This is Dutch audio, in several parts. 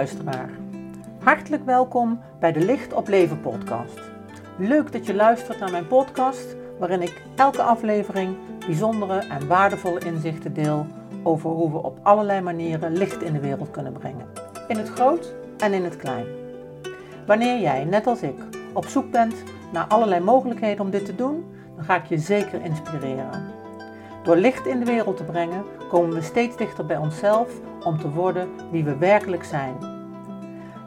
luisteraar. Hartelijk welkom bij de Licht op Leven podcast. Leuk dat je luistert naar mijn podcast, waarin ik elke aflevering bijzondere en waardevolle inzichten deel over hoe we op allerlei manieren licht in de wereld kunnen brengen. In het groot en in het klein. Wanneer jij, net als ik, op zoek bent naar allerlei mogelijkheden om dit te doen, dan ga ik je zeker inspireren. Door licht in de wereld te brengen, komen we steeds dichter bij onszelf om te worden wie we werkelijk zijn.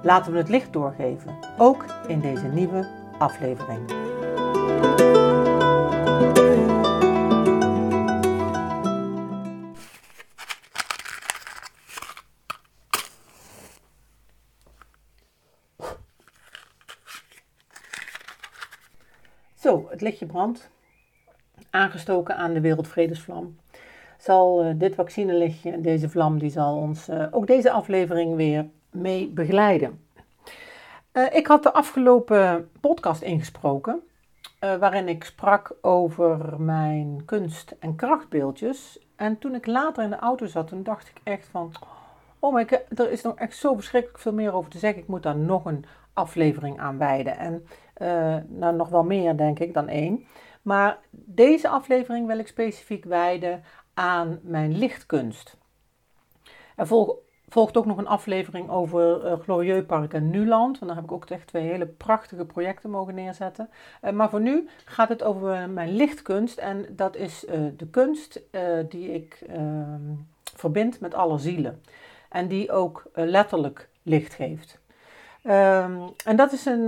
Laten we het licht doorgeven, ook in deze nieuwe aflevering. Zo, het lichtje brandt. Aangestoken aan de wereldvredesvlam. Zal uh, dit vaccinelichtje en deze vlam, die zal ons uh, ook deze aflevering weer mee begeleiden. Uh, ik had de afgelopen podcast ingesproken, waarin ik sprak over mijn kunst- en krachtbeeldjes. En toen ik later in de auto zat, toen dacht ik echt van, oh my god, er is nog echt zo verschrikkelijk veel meer over te zeggen. Ik moet daar nog een aflevering aan wijden. En uh, nou, nog wel meer, denk ik, dan één. Maar deze aflevering wil ik specifiek wijden aan mijn lichtkunst. Er volgt ook nog een aflevering over uh, Glorieux Park en Nuland. Want daar heb ik ook echt twee hele prachtige projecten mogen neerzetten. Uh, maar voor nu gaat het over mijn lichtkunst. En dat is de kunst die ik ehm, verbind met alle zielen. En die ook letterlijk licht geeft. Um, en dat is, een,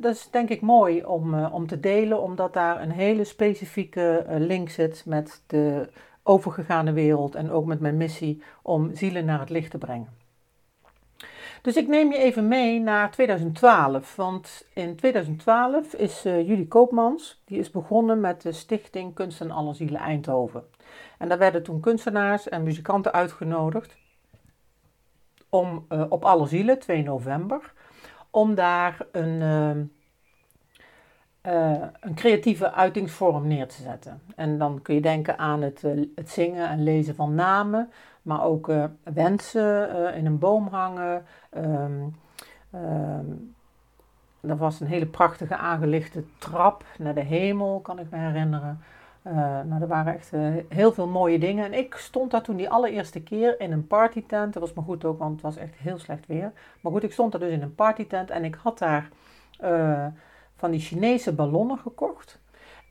dat is denk ik mooi om, om te delen, omdat daar een hele specifieke link zit met de overgegane wereld en ook met mijn missie om zielen naar het licht te brengen. Dus ik neem je even mee naar 2012, want in 2012 is Julie Koopmans, die is begonnen met de stichting Kunst en Alle Zielen Eindhoven. En daar werden toen kunstenaars en muzikanten uitgenodigd om op Alle Zielen, 2 november, om daar een, uh, uh, een creatieve uitingsvorm neer te zetten. En dan kun je denken aan het, uh, het zingen en lezen van namen, maar ook wensen in een boom hangen. Um, er was een hele prachtige aangelichte trap naar de hemel, kan ik me herinneren. Nou, er waren echt heel veel mooie dingen. En ik stond daar toen die allereerste keer in een partytent. Dat was maar goed ook, want het was echt heel slecht weer. Maar goed, ik stond daar dus in een partytent en ik had daar van die Chinese ballonnen gekocht.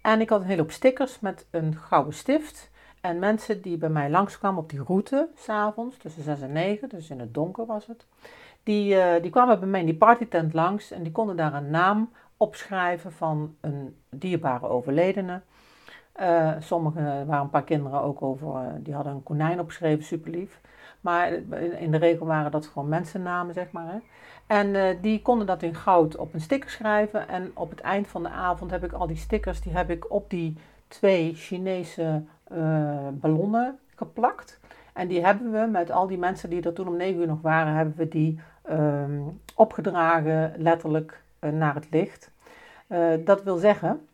En ik had een hele hoop stickers met een gouden stift. En mensen die bij mij langskwamen op die route, s'avonds, tussen 6 en 9, dus in het donker was het. Die, die kwamen bij mij in die partytent langs en die konden daar een naam opschrijven van een dierbare overledene. Uh, sommige waren een paar kinderen ook over, uh, die hadden een konijn opgeschreven, super lief. Maar in de regel waren dat gewoon mensennamen, zeg maar. Hè. En uh, die konden dat in goud op een sticker schrijven. En op het eind van de avond heb ik al die stickers, die heb ik op die twee Chinese ballonnen geplakt. En die hebben we met al die mensen die er toen om negen uur nog waren, hebben we die um, opgedragen letterlijk naar het licht. dat wil zeggen,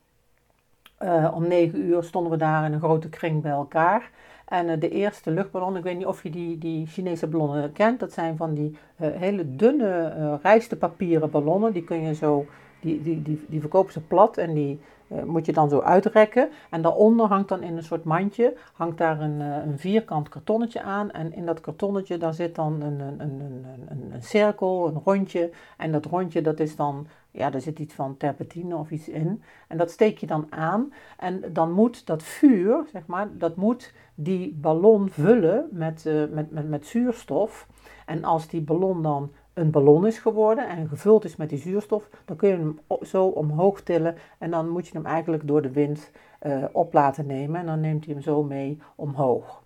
uh, om negen uur stonden we daar in een grote kring bij elkaar. En uh, de eerste luchtballon, ik weet niet of je die, die Chinese ballonnen kent. Dat zijn van die uh, hele dunne rijstepapieren ballonnen. Die kun je zo, die, die, die, die verkopen ze plat en die moet je dan zo uitrekken. En daaronder hangt dan in een soort mandje, hangt daar een, een vierkant kartonnetje aan. En in dat kartonnetje daar zit dan een, een, een, een, een cirkel, een rondje. En dat rondje dat is dan ja, er zit iets van terpentine of iets in. En dat steek je dan aan. En dan moet dat vuur, zeg maar, dat moet die ballon vullen met, uh, met, met, met zuurstof. En als die ballon dan een ballon is geworden en gevuld is met die zuurstof, dan kun je hem zo omhoog tillen en dan moet je hem eigenlijk door de wind uh, op laten nemen en dan neemt hij hem zo mee omhoog.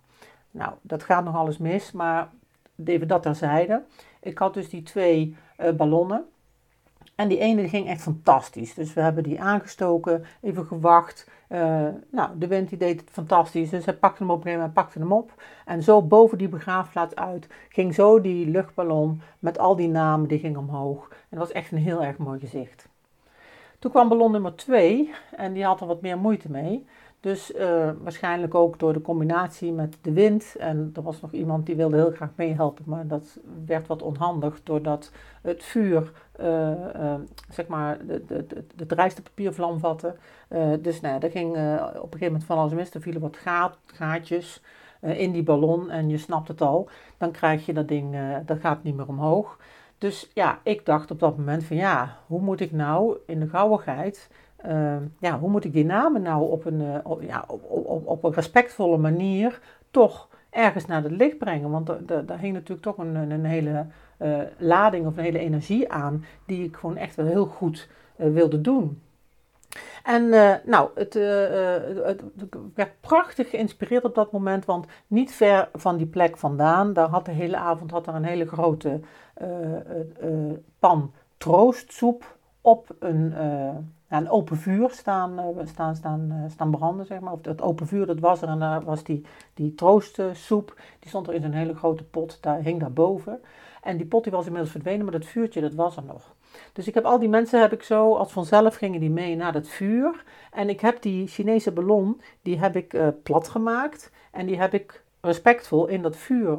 Nou, dat gaat nog alles mis, maar even dat terzijde. Ik had dus die twee uh, ballonnen en die ene ging echt fantastisch. Dus we hebben die aangestoken, even gewacht. Uh, nou, de wind die deed het fantastisch. Dus hij pakte hem op een gegeven pakte hem op. En zo boven die begraafplaats uit ging zo die luchtballon met al die namen, die ging omhoog. En dat was echt een heel erg mooi gezicht. Toen kwam ballon nummer 2 en die had er wat meer moeite mee. Dus uh, waarschijnlijk ook door de combinatie met de wind. En er was nog iemand die wilde heel graag meehelpen, maar dat werd wat onhandig doordat het vuur, uh, uh, zeg maar, de, de, de, het rijstpapier vlam vatte. dus nou, er ging op een gegeven moment van alles mis. Er vielen wat gaat, gaatjes in die ballon en je snapt het al. Dan krijg je dat ding, dat gaat niet meer omhoog. Dus ja, ik dacht op dat moment van ja, hoe moet ik nou in de gauwigheid Ehm, ja, hoe moet ik die namen nou op een, op, ja, op, op, op een respectvolle manier toch ergens naar het licht brengen? Want daar hing natuurlijk toch een, een hele uh, lading of een hele energie aan die ik gewoon echt wel heel goed uh, wilde doen. En nou, het, het, werd prachtig geïnspireerd op dat moment, want niet ver van die plek vandaan, daar had de hele avond had er een hele grote pan troostsoep op een, een open vuur staan, uh, staan, staan, uh, staan branden, zeg maar. Of het open vuur, dat was er en daar was die, die troostsoep, die stond er in zo'n hele grote pot, daar hing daarboven. En die pot die was inmiddels verdwenen, maar dat vuurtje, dat was er nog. Dus ik heb al die mensen, heb ik zo, als vanzelf gingen die mee naar dat vuur. En ik heb die Chinese ballon, die heb ik uh, plat gemaakt en die heb ik respectvol in dat vuur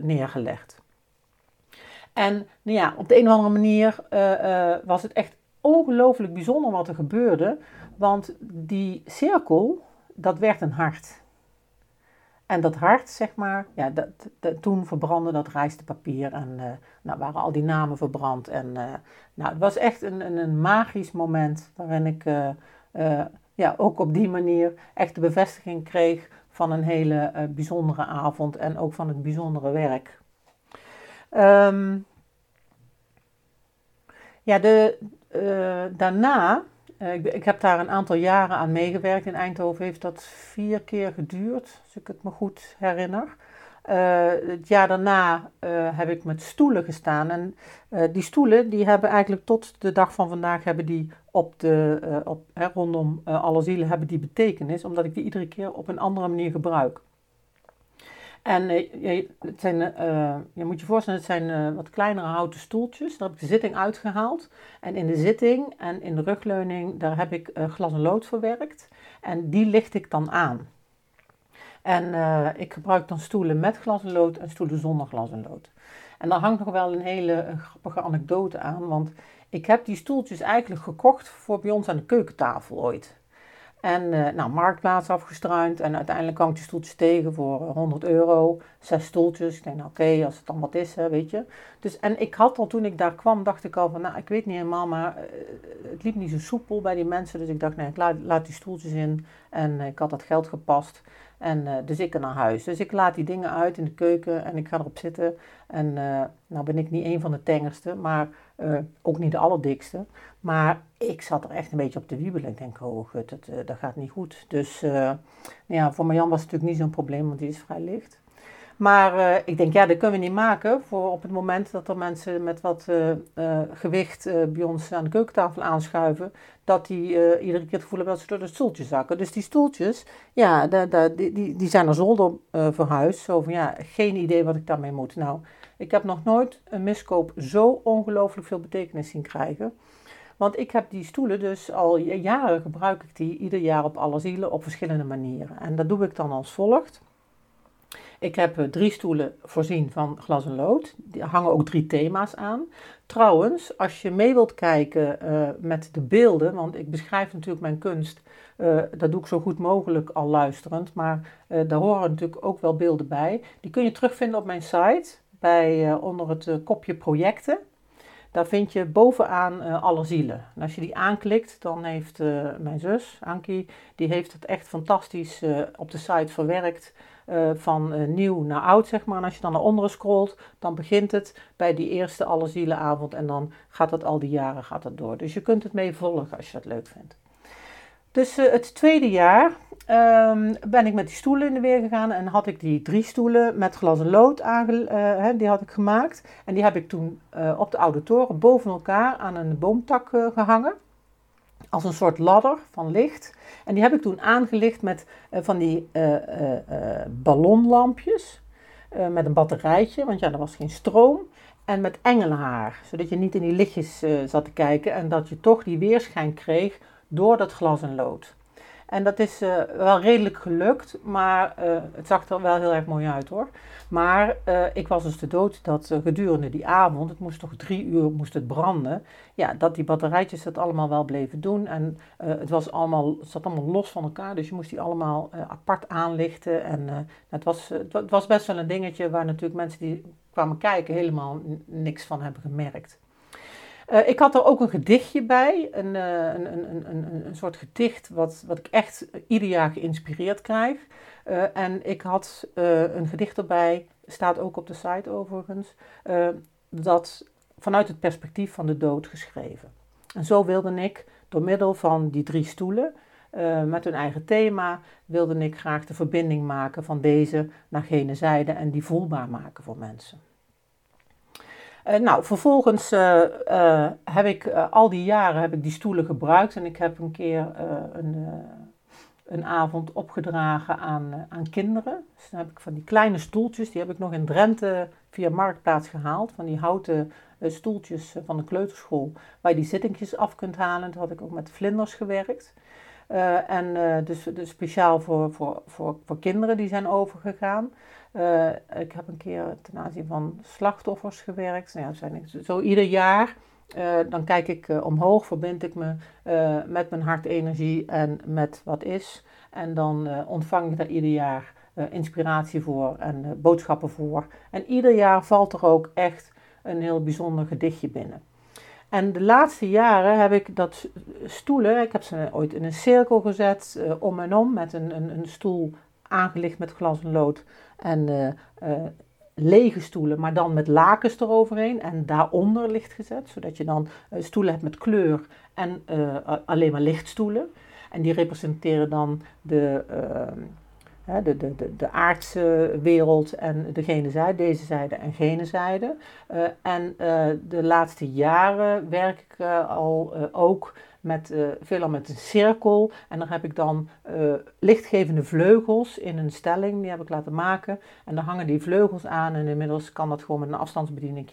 neergelegd. En nou ja, op de een of andere manier was het echt ongelooflijk bijzonder wat er gebeurde. Want die cirkel, dat werd een hart. En dat hart, zeg maar, ja, dat, toen verbrandde dat rijstepapier en uh, nou, waren al die namen verbrand. En uh, nou, het was echt een, een, een magisch moment waarin ik uh, ja, ook op die manier echt de bevestiging kreeg van een hele bijzondere avond en ook van het bijzondere werk. Um, ja, de, daarna, ik, ik, heb daar een aantal jaren aan meegewerkt. In Eindhoven heeft dat vier keer geduurd, als ik het me goed herinner. Uh, het jaar daarna heb ik met stoelen gestaan. En die stoelen die hebben eigenlijk tot de dag van vandaag hebben die op de, op, hè, rondom alle zielen hebben die betekenis, omdat ik die iedere keer op een andere manier gebruik. En uh, het zijn, uh, je moet je voorstellen, het zijn uh, wat kleinere houten stoeltjes. Daar heb ik de zitting uitgehaald. En in de zitting en in de rugleuning, daar heb ik glas en lood verwerkt. En die licht ik dan aan. En ik gebruik dan stoelen met glas en lood en stoelen zonder glas en lood. En daar hangt nog wel een hele grappige anekdote aan. Want ik heb die stoeltjes eigenlijk gekocht voor bij ons aan de keukentafel ooit. En uh, nou, marktplaats afgestruind. En uiteindelijk kwam ik die stoeltjes tegen voor 100 euro. Zes stoeltjes. Ik denk, nou oké, als het dan wat is, hè, weet je. Dus, en ik had al, toen ik daar kwam, dacht ik al van, nou, ik weet niet helemaal, maar uh, het liep niet zo soepel bij die mensen. Dus ik dacht, nee, ik laat, die stoeltjes in. En ik had dat geld gepast. En dus ik naar huis. Dus ik laat die dingen uit in de keuken en ik ga erop zitten. En nou ben ik niet een van de tengerste, maar uh, ook niet de allerdikste. Maar ik zat er echt een beetje op te wiebelen. Ik denk, oh gut, dat, dat gaat niet goed. Dus nou ja, voor Marjan was het natuurlijk niet zo'n probleem, want die is vrij licht. Maar uh, ik denk, ja, dat kunnen we niet maken voor op het moment dat er mensen met wat uh, uh, gewicht bij ons aan de keukentafel aanschuiven, dat die iedere keer het gevoel hebben dat ze door de stoeltjes zakken. Dus die stoeltjes, ja, die, die, die zijn er zolder verhuisd. Zo van, ja, geen idee wat ik daarmee moet. Nou, ik heb nog nooit een miskoop zo ongelooflijk veel betekenis zien krijgen. Want ik heb die stoelen dus al jaren gebruik ik die ieder jaar op alle zielen op verschillende manieren. En dat doe ik dan als volgt. Ik heb eh, drie stoelen voorzien van glas en lood. Die hangen ook drie thema's aan. Trouwens, als je mee wilt kijken uh, met de beelden, want ik beschrijf natuurlijk mijn kunst, uh, dat doe ik zo goed mogelijk al luisterend, maar daar horen natuurlijk ook wel beelden bij. Die kun je terugvinden op mijn site, bij, onder het kopje projecten. Daar vind je bovenaan alle zielen. En als je die aanklikt, dan heeft mijn zus, Ankie, die heeft het echt fantastisch op de site verwerkt. Uh, van uh, nieuw naar oud, zeg maar. En als je dan naar onderen scrolt, dan begint het bij die eerste Allerzielenavond en dan gaat het al die jaren gaat het door. Dus je kunt het mee volgen als je dat leuk vindt. Dus uh, het tweede jaar um, ben ik met die stoelen in de weer gegaan en had ik die drie stoelen met glas en lood aange, die had ik gemaakt. En die heb ik toen op de oude toren boven elkaar aan een boomtak gehangen als een soort ladder van licht. En die heb ik toen aangelicht met van die ballonlampjes. met een batterijtje, want ja, er was geen stroom. En met engelenhaar, zodat je niet in die lichtjes zat te kijken. En dat je toch die weerschijn kreeg door dat glas en lood. En dat is uh, wel redelijk gelukt, maar uh, het zag er wel heel erg mooi uit hoor. Maar uh, ik was dus de dood dat gedurende die avond, het moest toch drie uur moest het branden, ja, dat die batterijtjes dat allemaal wel bleven doen. En het, was allemaal, zat allemaal los van elkaar, dus je moest die allemaal apart aanlichten. En het, was, het was best wel een dingetje waar natuurlijk mensen die kwamen kijken helemaal niks van hebben gemerkt. Uh, ik had er ook een gedichtje bij, een, uh, een, een, een, een, soort gedicht wat, wat ik echt ieder jaar geïnspireerd krijg. Uh, en ik had een gedicht erbij, staat ook op de site overigens, dat vanuit het perspectief van de dood geschreven. En zo wilde ik door middel van die drie stoelen, met hun eigen thema, wilde ik graag de verbinding maken van deze naar gene zijde en die voelbaar maken voor mensen. Uh, nou, vervolgens uh, uh, heb ik al die jaren heb ik die stoelen gebruikt en ik heb een keer een, een avond opgedragen aan, aan kinderen. Dus dan heb ik van die kleine stoeltjes, die heb ik nog in Drenthe via Marktplaats gehaald. Van die houten stoeltjes van de kleuterschool, waar je die zittingjes af kunt halen. Toen had ik ook met vlinders gewerkt. en dus, dus speciaal voor, voor, voor, voor kinderen die zijn overgegaan. Uh, ik heb een keer ten aanzien van slachtoffers gewerkt. Nou zijn, zo ieder jaar, uh, dan kijk ik uh, omhoog, verbind ik me met mijn hartenergie en met wat is. En dan ontvang ik daar ieder jaar inspiratie voor en boodschappen voor. En ieder jaar valt er ook echt een heel bijzonder gedichtje binnen. En de laatste jaren heb ik dat stoelen, ik heb ze ooit in een cirkel gezet, om en om, met een, een, een stoel aangelicht met glas en lood en uh, uh, lege stoelen, maar dan met lakens eroverheen en daaronder licht gezet, zodat je dan uh, stoelen hebt met kleur en alleen maar lichtstoelen. En die representeren dan de, de, de, de, de aardse wereld en degene zijde, deze zijde en gene zijde. en de laatste jaren werk ik al ook met, veelal met een cirkel. En dan heb ik dan lichtgevende vleugels in een stelling, die heb ik laten maken. En dan hangen die vleugels aan en inmiddelig kan dat gewoon met een afstandsbediening.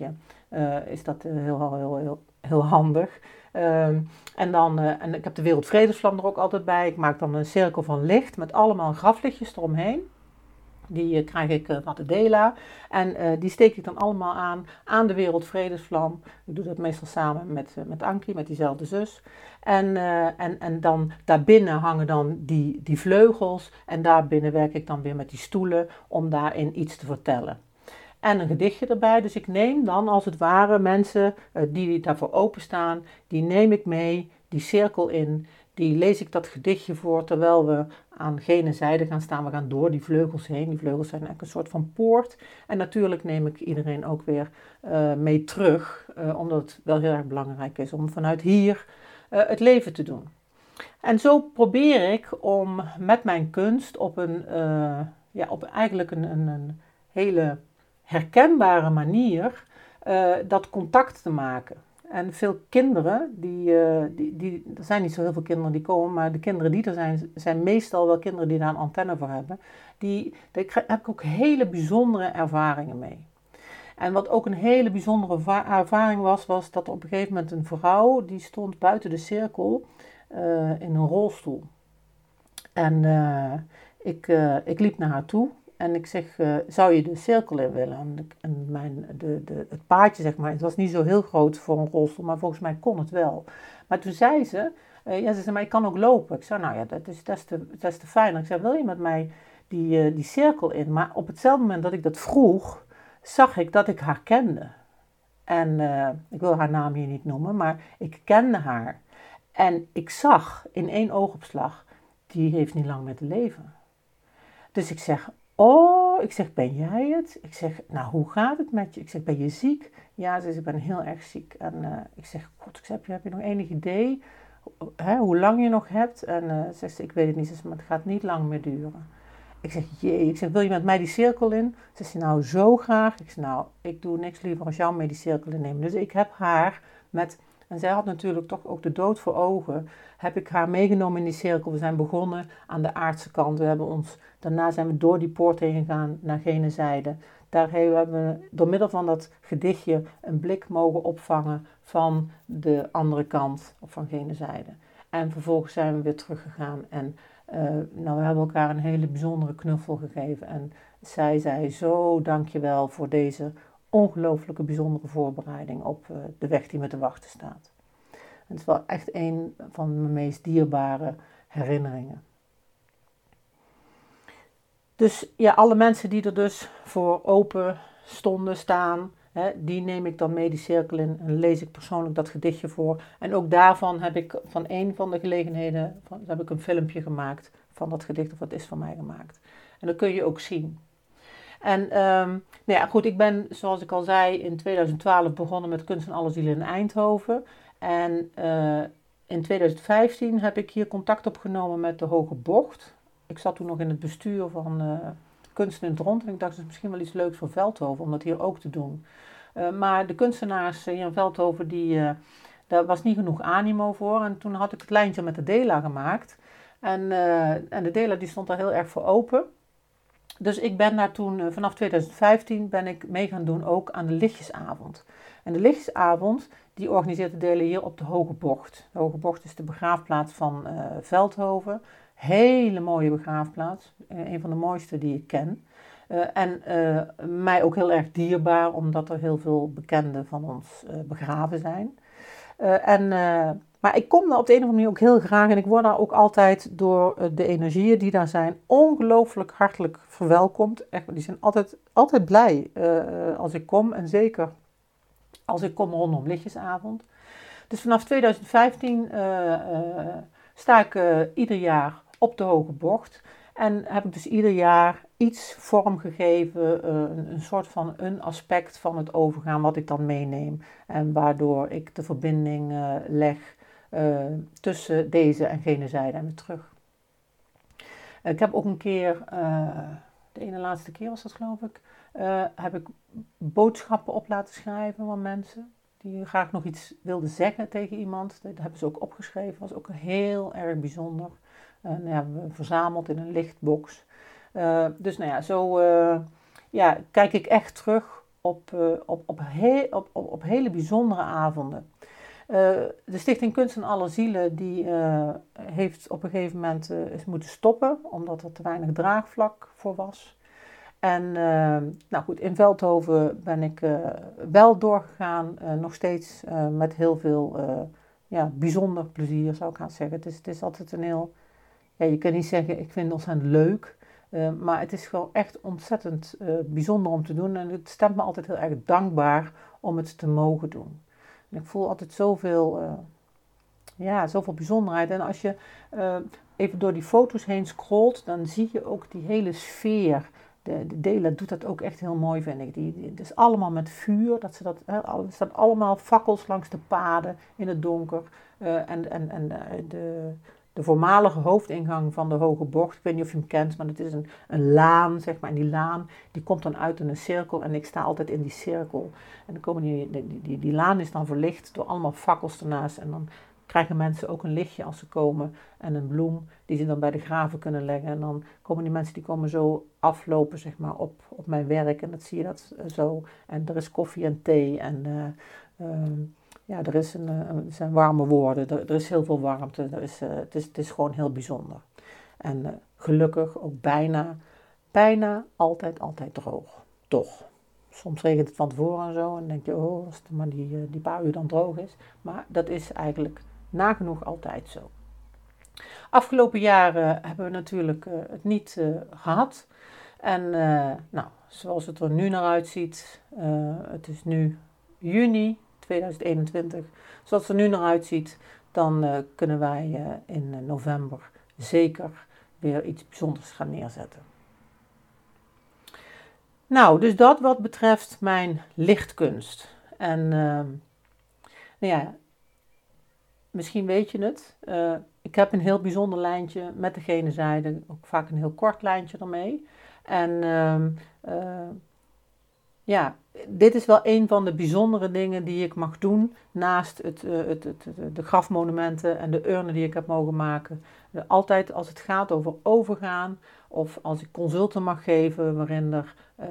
Uh, is dat heel, heel, heel, heel handig. Um, en, dan, en ik heb de Wereldvredesvlam er ook altijd bij. Ik maak dan een cirkel van licht met allemaal graflichtjes eromheen. Die uh, krijg ik uh, wat dela. En die steek ik dan allemaal aan aan de Wereldvredesvlam. Ik doe dat meestal samen met, met Ankie, met diezelfde zus. En, en, en dan daarbinnen hangen dan die, die vleugels. En daarbinnen werk ik dan weer met die stoelen om daarin iets te vertellen. En een gedichtje erbij. Dus ik neem dan als het ware mensen die daarvoor openstaan, die neem ik mee, die cirkel in die lees ik dat gedichtje voor terwijl we aan gene zijde gaan staan. We gaan door die vleugels heen. Die vleugels zijn eigenlijk een soort van poort. En natuurlijk neem ik iedereen ook weer uh, mee terug, uh, omdat het wel heel erg belangrijk is om vanuit hier het leven te doen. En zo probeer ik om met mijn kunst op een, ja, op eigenlijk een, een, een hele herkenbare manier dat contact te maken. En veel kinderen, die, uh, die, die, er zijn niet zo heel veel kinderen die komen, maar de kinderen die er zijn, zijn meestal wel kinderen die daar een antenne voor hebben. Die, daar heb ik ook hele bijzondere ervaringen mee. En wat ook een hele bijzondere ervaring was, was dat op een gegeven moment een vrouw, die stond buiten de cirkel uh, in een rolstoel. En ik, ik liep naar haar toe en ik zeg, uh, zou je de cirkel in willen? En, mijn, de, de, het paardje, zeg maar, het was niet zo heel groot voor een rolstoel, maar volgens mij kon het wel. Maar toen zei ze, uh, ja, ze zei, maar ik kan ook lopen. Ik zei, nou ja, dat is, dat is, te, dat is te fijn. Ik zei, wil je met mij die, uh, die cirkel in? Maar op hetzelfde moment dat ik dat vroeg, zag ik dat ik haar kende. En ik wil haar naam hier niet noemen, maar ik kende haar. En ik zag in één oogopslag, die heeft niet lang meer te leven. Dus ik zeg, Oh, ik zeg, ben jij het? Ik zeg, nou, hoe gaat het met je? Ik zeg, ben je ziek? Ja, ze zegt, ik ben heel erg ziek. En uh, ik zeg, god, ik zeg, heb, je, nog enig idee hè, hoe lang je nog hebt? En uh, zegt ze, ik weet het niet. Ze zegt, maar het gaat niet lang meer duren. Ik zeg, jee, ik zeg, wil je met mij die cirkel in? Ze zegt, nou, zo graag. Ik zeg, nou, ik doe niks liever als jou mee die cirkel in nemen. Dus ik heb haar met en zij had natuurlijk toch ook de dood voor ogen. Heb ik haar meegenomen in die cirkel. We zijn begonnen aan de aardse kant. We hebben ons, daarna zijn we door die poort heen gegaan naar gene zijde. Daar hebben we door middel van dat gedichtje een blik mogen opvangen van de andere kant, of van gene zijde. En vervolgens zijn we weer teruggegaan en nou, we hebben elkaar een hele bijzondere knuffel gegeven. En zij zei zo dankjewel voor deze ongelooflijke bijzondere voorbereiding op de weg die me te wachten staat. het is wel echt een van mijn meest dierbare herinneringen. Dus ja, alle mensen die er dus voor open stonden, staan, hè, die neem ik dan mee die cirkel in en lees ik persoonlijk dat gedichtje voor. En ook daarvan heb ik van een van de gelegenheden van, heb ik een filmpje gemaakt van dat gedicht of wat is van mij gemaakt. En dat kun je ook zien. En um, nou ja, goed, ik ben zoals ik al zei in 2012 begonnen met Kunst en Alle Zielen in Eindhoven. En uh, in 2015 heb ik hier contact opgenomen met de Hoge Bocht ik zat toen nog in het bestuur van uh, Kunst in het Rond. En ik dacht, het is misschien wel iets leuks voor Veldhoven om dat hier ook te doen. Uh, maar de kunstenaars hier in Veldhoven, die, daar was niet genoeg animo voor. En toen had ik het lijntje met de Dela gemaakt. En, en de Dela die stond daar heel erg voor open. Dus ik ben daar toen, vanaf 2015, ben ik mee gaan doen ook aan de lichtjesavond. En de lichtjesavond, die organiseert de Dela hier op de Hoge Bocht. De Hoge Bocht is de begraafplaats van Veldhoven. Hele mooie begraafplaats. Eh, een van de mooiste die ik ken. En mij ook heel erg dierbaar, omdat er heel veel bekenden van ons begraven zijn. en, maar ik kom daar op de een of andere manier ook heel graag en ik word daar ook altijd door de energieën die daar zijn ongelooflijk hartelijk verwelkomd. Echt, die zijn altijd, altijd blij als ik kom en zeker als ik kom rondom lichtjesavond. Dus vanaf 2015 sta ik ieder jaar op de hoge bocht. En heb ik dus ieder jaar iets vormgegeven, een, soort van een aspect van het overgaan wat ik dan meeneem. En waardoor ik de verbinding leg uh, tussen deze en gene zijde en weer terug. ik heb ook een keer, de ene laatste keer was dat geloof ik, heb ik boodschappen op laten schrijven van mensen. Die graag nog iets wilden zeggen tegen iemand. Dat hebben ze ook opgeschreven. was ook heel erg bijzonder. Uh, nou ja, verzameld in een lichtbox. Dus nou ja, zo ja, kijk ik echt terug op, op, op, op, op, op, hele bijzondere avonden. De Stichting Kunst en Alle Zielen die, heeft op een gegeven moment is moeten stoppen, omdat er te weinig draagvlak voor was. En nou goed, in Veldhoven ben ik wel doorgegaan, nog steeds met heel veel ja, bijzonder plezier zou ik gaan zeggen. Het is, het is altijd een heel ja, je kan niet zeggen, ik vind het leuk. Uh, maar het is gewoon echt ontzettend bijzonder om te doen. En het stemt me altijd heel erg dankbaar om het te mogen doen. Ik voel altijd zoveel, uh, ja, zoveel bijzonderheid. En als je even door die foto's heen scrolt, dan zie je ook die hele sfeer. De, de Dela doet dat ook echt heel mooi, vind ik. Die, die, het is allemaal met vuur. Dat ze dat, hè, er staan allemaal fakkels langs de paden in het donker. en en, en de, de voormalige hoofdingang van de Hoge Bocht. Ik weet niet of je hem kent, maar het is een, een laan, zeg maar. En die laan, die komt dan uit in een cirkel en ik sta altijd in die cirkel. En dan komen die, die, die, laan is dan verlicht door allemaal fakkels ernaast. En dan krijgen mensen ook een lichtje als ze komen en een bloem die ze dan bij de graven kunnen leggen. En dan komen die mensen die komen zo aflopen zeg maar, op, op mijn werk en dat zie je dat eh, zo. En er is koffie en thee en uh, ja, er, is een, er zijn warme woorden, er, is heel veel warmte, uh, het, is, het is gewoon heel bijzonder. En uh, gelukkig ook bijna, bijna altijd, altijd droog. Toch. Soms regent het van tevoren en zo en denk je, oh, als het maar die, die paar uur dan droog is. Maar dat is eigenlijk nagenoeg altijd zo. Afgelopen jaren hebben we natuurlijk het niet gehad. En nou, zoals het er nu naar uitziet, het is nu juni 2021. Zoals het er nu naar uitziet, dan uh, kunnen wij uh, in eh, november zeker weer iets bijzonders gaan neerzetten. Nou, dus dat wat betreft mijn lichtkunst. En uh, nou ja, misschien weet je het. Ik heb een heel bijzonder lijntje met de gene zijde, ook vaak een heel kort lijntje ermee. En uh, ja, dit is wel een van de bijzondere dingen die ik mag doen. Naast het, uh, het, het, de grafmonumenten en de urnen die ik heb mogen maken. altijd als het gaat over overgaan. Of als ik consulten mag geven waarin er uh,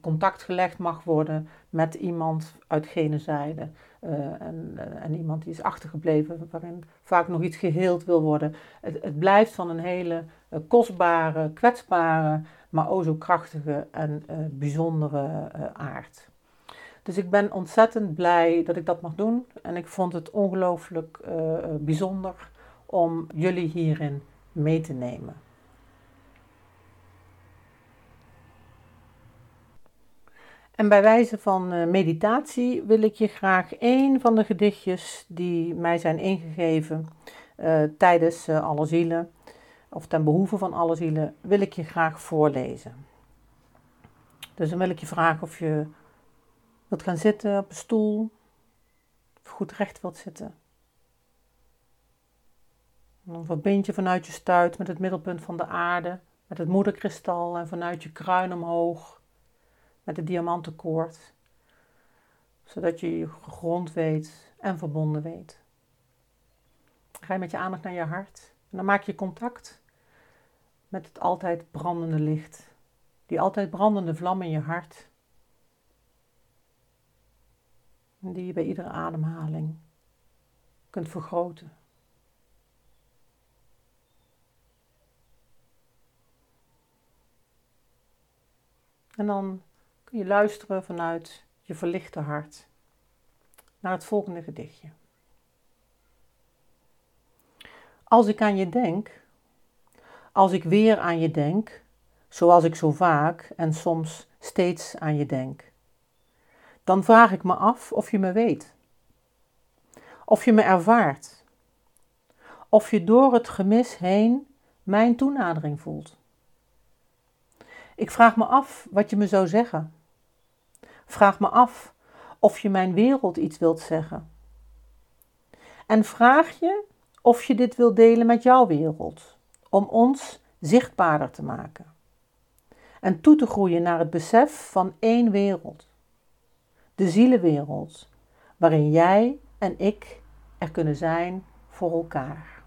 contact gelegd mag worden met iemand uit gene zijde. en, en, iemand die is achtergebleven, waarin vaak nog iets geheeld wil worden. Het, het blijft van een hele kostbare, kwetsbare, maar ook zo krachtige en bijzondere aard. Dus ik ben ontzettend blij dat ik dat mag doen en ik vond het ongelooflijk uh, bijzonder om jullie hierin mee te nemen. En bij wijze van meditatie wil ik je graag één van de gedichtjes die mij zijn ingegeven tijdens Alle Zielen of ten behoeve van alle zielen, wil ik je graag voorlezen. Dus dan wil ik je vragen of je wilt gaan zitten op een stoel, of goed recht wilt zitten. En dan verbind je vanuit je stuit met het middelpunt van de aarde, met het moederkristal en vanuit je kruin omhoog, met het diamantenkoord, zodat je je gegrond weet en verbonden weet. Ga je met je aandacht naar je hart en dan maak je contact met het altijd brandende licht, die altijd brandende vlam in je hart, en die je bij iedere ademhaling kunt vergroten. En dan kun je luisteren vanuit je verlichte hart naar het volgende gedichtje. Als ik aan je denk, als ik weer aan je denk, zoals ik zo vaak en soms steeds aan je denk, dan vraag ik me af of je me weet, of je me ervaart, of je door het gemis heen mijn toenadering voelt. Ik vraag me af wat je me zou zeggen. Vraag me af of je mijn wereld iets wilt zeggen. En vraag je of je dit wilt delen met jouw wereld om ons zichtbaarder te maken en toe te groeien naar het besef van één wereld, de zielenwereld, waarin jij en ik er kunnen zijn voor elkaar.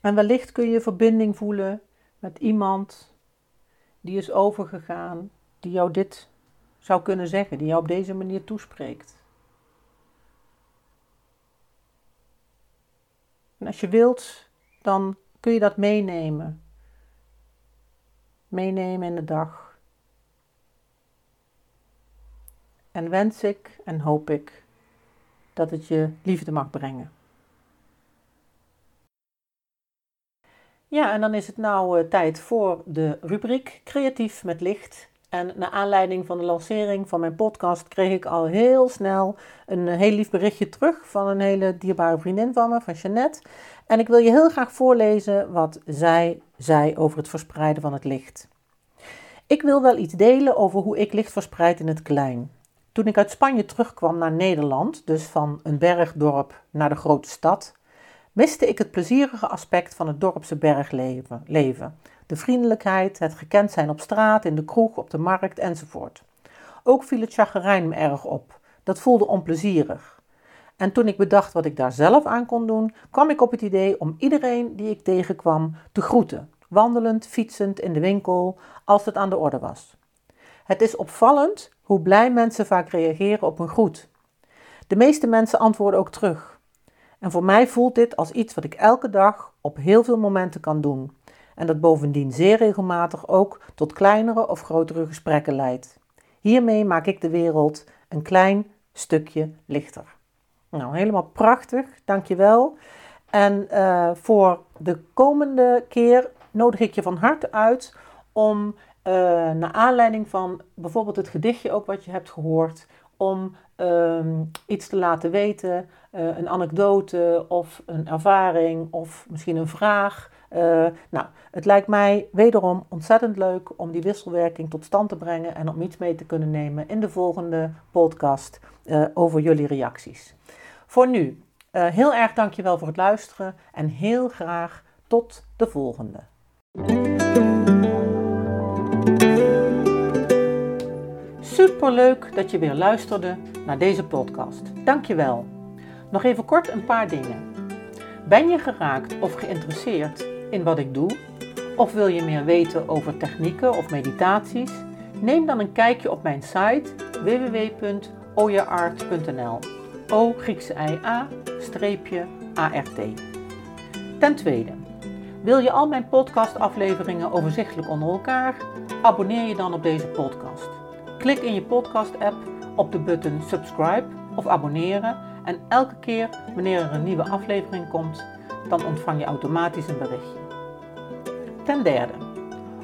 En wellicht kun je verbinding voelen met iemand die is overgegaan, die jou dit zou kunnen zeggen, die jou op deze manier toespreekt. En als je wilt, dan kun je dat meenemen. Meenemen in de dag. En wens ik en hoop ik dat het je liefde mag brengen. Ja, en dan is het nou uh, tijd voor de rubriek Creatief met Licht. En naar aanleiding van de lancering van mijn podcast kreeg ik al heel snel een heel lief berichtje terug van een hele dierbare vriendin van me, van Jeannette. En ik wil je heel graag voorlezen wat zij zei over het verspreiden van het licht. Ik wil wel iets delen over hoe ik licht verspreid in het klein. Toen ik uit Spanje terugkwam naar Nederland, dus van een bergdorp naar de grote stad, miste ik het plezierige aspect van het dorpse bergleven. Leven de vriendelijkheid, het gekend zijn op straat, in de kroeg, op de markt enzovoort. Ook viel het chagrijn me erg op. Dat voelde onplezierig. En toen ik bedacht wat ik daar zelf aan kon doen, kwam ik op het idee om iedereen die ik tegenkwam te groeten, wandelend, fietsend, in de winkel, als het aan de orde was. Het is opvallend hoe blij mensen vaak reageren op een groet. De meeste mensen antwoorden ook terug. En voor mij voelt dit als iets wat ik elke dag op heel veel momenten kan doen en dat bovendien zeer regelmatig ook tot kleinere of grotere gesprekken leidt. Hiermee maak ik de wereld een klein stukje lichter. Nou, helemaal prachtig, dankjewel. En uh, voor de komende keer nodig ik je van harte uit om uh, naar aanleiding van bijvoorbeeld het gedichtje ook wat je hebt gehoord, om uh, iets te laten weten, uh, een anekdote of een ervaring of misschien een vraag. Uh, nou, het lijkt mij wederom ontzettend leuk om die wisselwerking tot stand te brengen en om iets mee te kunnen nemen in de volgende podcast uh, over jullie reacties. Voor nu, heel erg dankjewel voor het luisteren en heel graag tot de volgende. Superleuk dat je weer luisterde naar deze podcast. Dankjewel. Nog even kort een paar dingen. Ben je geraakt of geïnteresseerd in wat ik doe? Of wil je meer weten over technieken of meditaties? Neem dan een kijkje op mijn site www.oyaart.nl. O Griekse I A streepje ART. Ten tweede, wil je al mijn podcastafleveringen overzichtelijk onder elkaar? Abonneer je dan op deze podcast. Klik in je podcast-app op de button subscribe of abonneren en elke keer wanneer er een nieuwe aflevering komt, dan ontvang je automatisch een berichtje. Ten derde,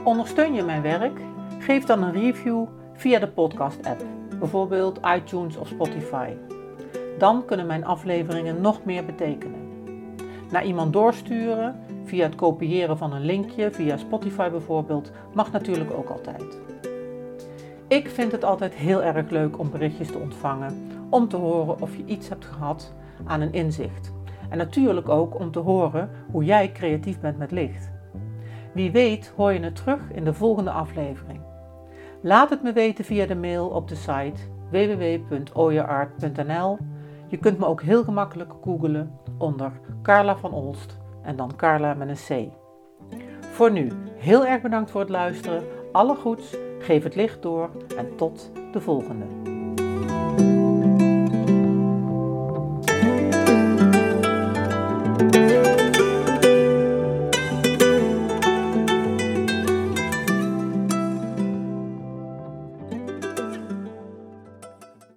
ondersteun je mijn werk? Geef dan een review via de podcast-app, bijvoorbeeld iTunes of Spotify. Dan kunnen mijn afleveringen nog meer betekenen. Naar iemand doorsturen via het kopiëren van een linkje via Spotify bijvoorbeeld mag natuurlijk ook altijd. Ik vind het altijd heel erg leuk om berichtjes te ontvangen, om te horen of je iets hebt gehad aan een inzicht. En natuurlijk ook om te horen hoe jij creatief bent met licht. Wie weet hoor je het terug in de volgende aflevering. Laat het me weten via de mail op de site www.oyeart.nl. Je kunt me ook heel gemakkelijk googlen onder Carla van Olst en dan Carla met een C. Voor nu, heel erg bedankt voor het luisteren. Alle goeds, geef het licht door en tot de volgende.